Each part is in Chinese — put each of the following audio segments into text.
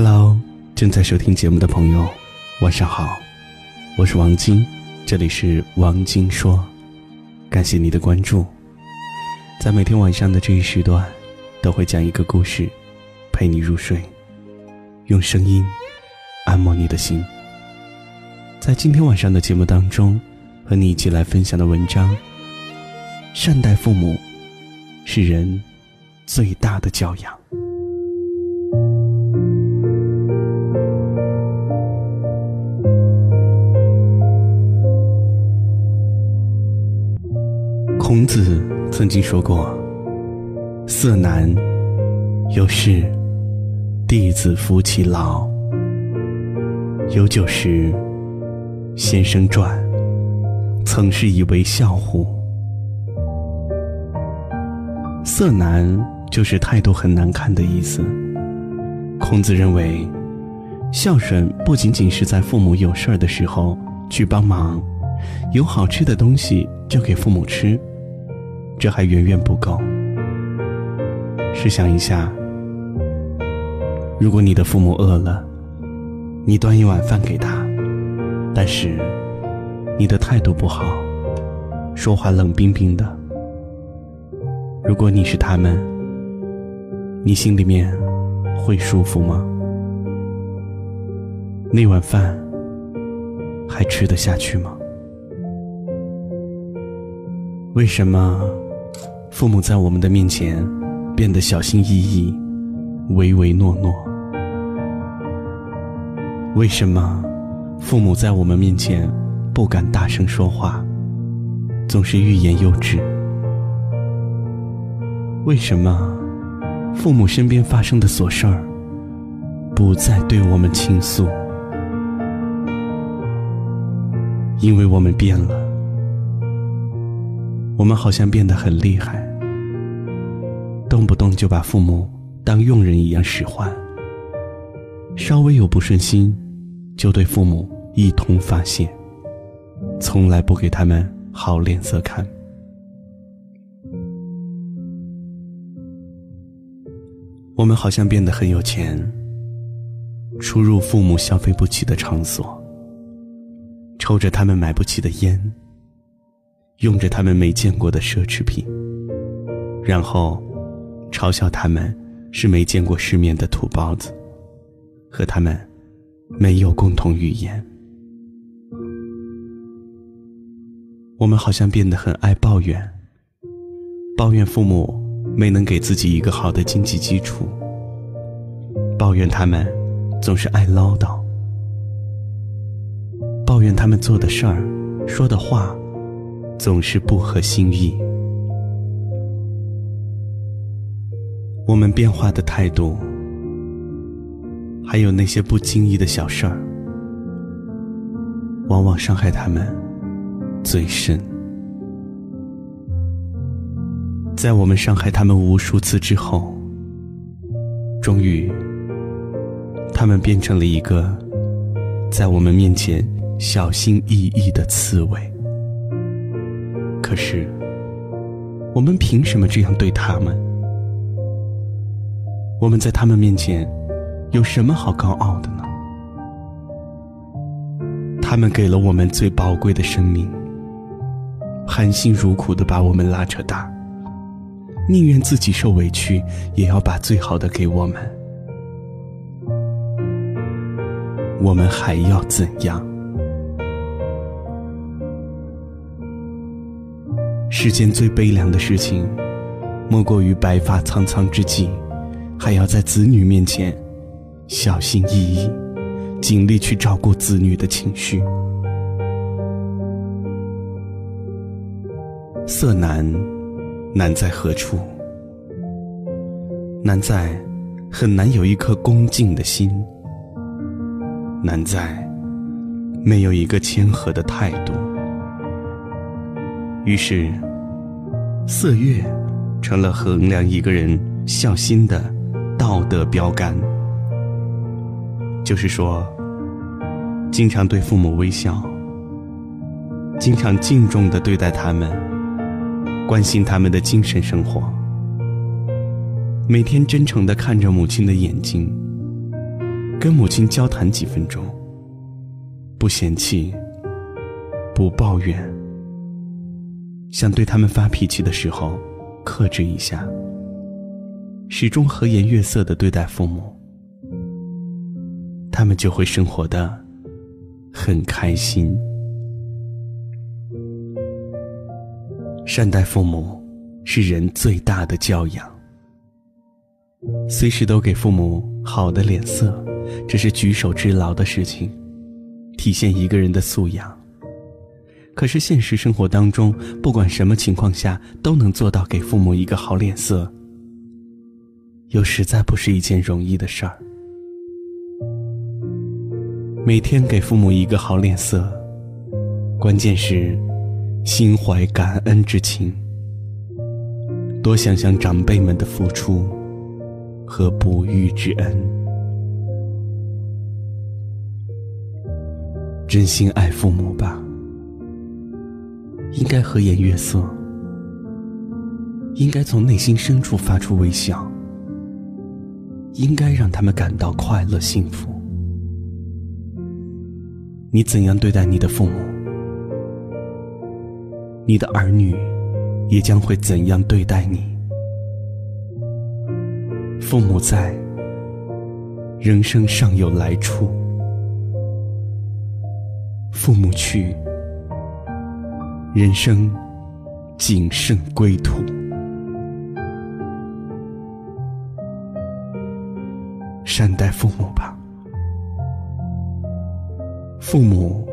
Hello，正在收听节目的朋友，晚上好，我是王晶，这里是王晶说，感谢你的关注。在每天晚上的这一时段，都会讲一个故事，陪你入睡，用声音按摩你的心。在今天晚上的节目当中，和你一起来分享的文章：善待父母，是人最大的教养。孔子曾经说过：“色难，有事，弟子服其劳；有酒食，先生传，曾是以为孝乎？”色难就是态度很难看的意思。孔子认为，孝顺不仅仅是在父母有事儿的时候去帮忙，有好吃的东西就给父母吃。这还远远不够。试想一下，如果你的父母饿了，你端一碗饭给他，但是你的态度不好，说话冷冰冰的。如果你是他们，你心里面会舒服吗？那碗饭还吃得下去吗？为什么？父母在我们的面前变得小心翼翼、唯唯诺诺。为什么父母在我们面前不敢大声说话，总是欲言又止？为什么父母身边发生的琐事儿不再对我们倾诉？因为我们变了，我们好像变得很厉害。动不动就把父母当佣人一样使唤，稍微有不顺心，就对父母一通发泄，从来不给他们好脸色看。我们好像变得很有钱，出入父母消费不起的场所，抽着他们买不起的烟，用着他们没见过的奢侈品，然后。嘲笑他们是没见过世面的土包子，和他们没有共同语言。我们好像变得很爱抱怨，抱怨父母没能给自己一个好的经济基础，抱怨他们总是爱唠叨，抱怨他们做的事儿、说的话总是不合心意。我们变化的态度，还有那些不经意的小事儿，往往伤害他们最深。在我们伤害他们无数次之后，终于，他们变成了一个在我们面前小心翼翼的刺猬。可是，我们凭什么这样对他们？我们在他们面前有什么好高傲的呢？他们给了我们最宝贵的生命，含辛茹苦的把我们拉扯大，宁愿自己受委屈，也要把最好的给我们。我们还要怎样？世间最悲凉的事情，莫过于白发苍苍之际。还要在子女面前小心翼翼，尽力去照顾子女的情绪。色难，难在何处？难在很难有一颗恭敬的心，难在没有一个谦和的态度。于是，色月成了衡量一个人孝心的。道德标杆，就是说，经常对父母微笑，经常敬重的对待他们，关心他们的精神生活，每天真诚的看着母亲的眼睛，跟母亲交谈几分钟，不嫌弃，不抱怨。想对他们发脾气的时候，克制一下。始终和颜悦色的对待父母，他们就会生活的很开心。善待父母是人最大的教养。随时都给父母好的脸色，这是举手之劳的事情，体现一个人的素养。可是现实生活当中，不管什么情况下都能做到给父母一个好脸色，又实在不是一件容易的事儿。每天给父母一个好脸色，关键是心怀感恩之情，多想想长辈们的付出和不遇之恩，真心爱父母吧。应该和颜悦色，应该从内心深处发出微笑，应该让他们感到快乐幸福。你怎样对待你的父母，你的儿女也将会怎样对待你。父母在，人生尚有来处；父母去。人生仅剩归途，善待父母吧。父母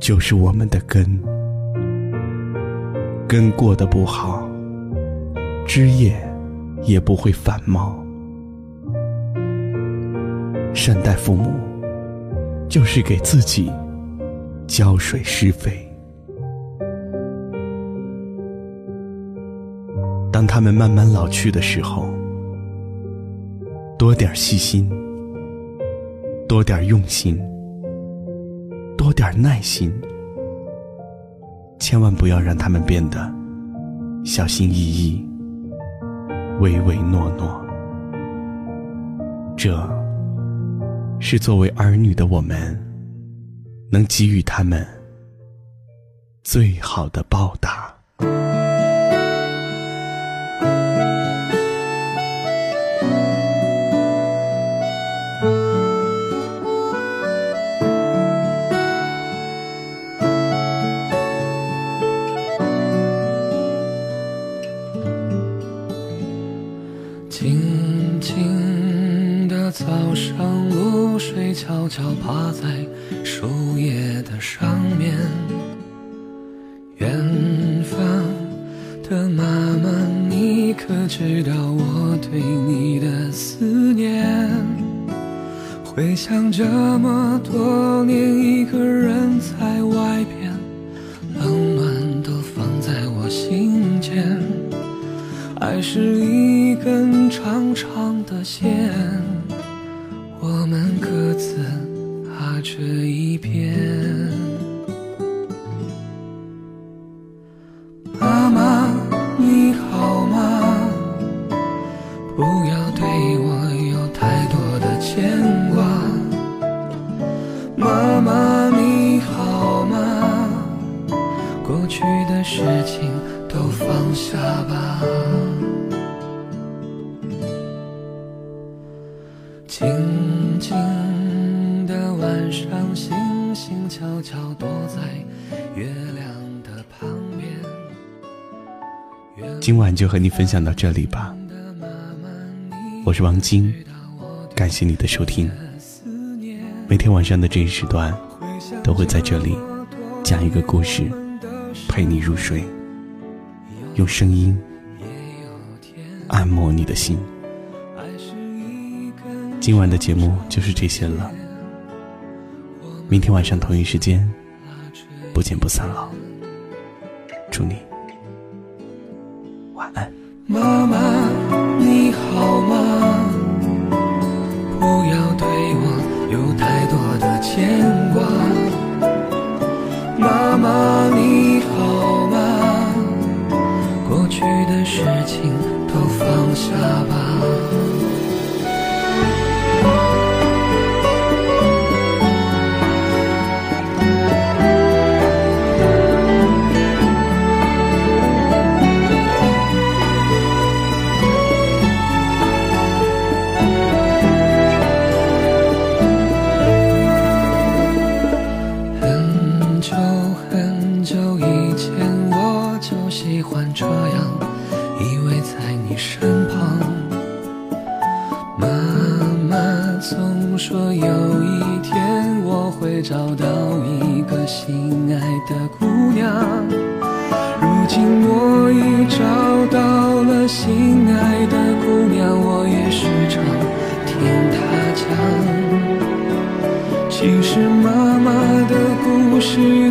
就是我们的根，根过得不好，枝叶也不会繁茂。善待父母，就是给自己浇水施肥。当他们慢慢老去的时候，多点细心，多点用心，多点耐心，千万不要让他们变得小心翼翼、唯唯诺诺。这是作为儿女的我们能给予他们最好的报答。静静的早上，露水悄悄趴在树叶的上面，远方的妈妈，你可知道我对你的思念？回想这么多年，一个人在外边，冷暖都放在我心间。爱是一根长长的线。我们各自踏着一边。妈妈，你好吗？不要对我有太多的牵挂。妈妈，你好吗？过去的事情都放下吧。悄悄躲在月亮的旁边。今晚就和你分享到这里吧。我是王晶，感谢你的收听。每天晚上的这一时段，都会在这里讲一个故事，陪你入睡，用声音按摩你的心。今晚的节目就是这些了，明天晚上同一时间不见不散了。祝你晚安。妈妈，你好吗？心爱的姑娘如今我已找到了心爱的姑娘我也时常听她讲其实妈妈的故事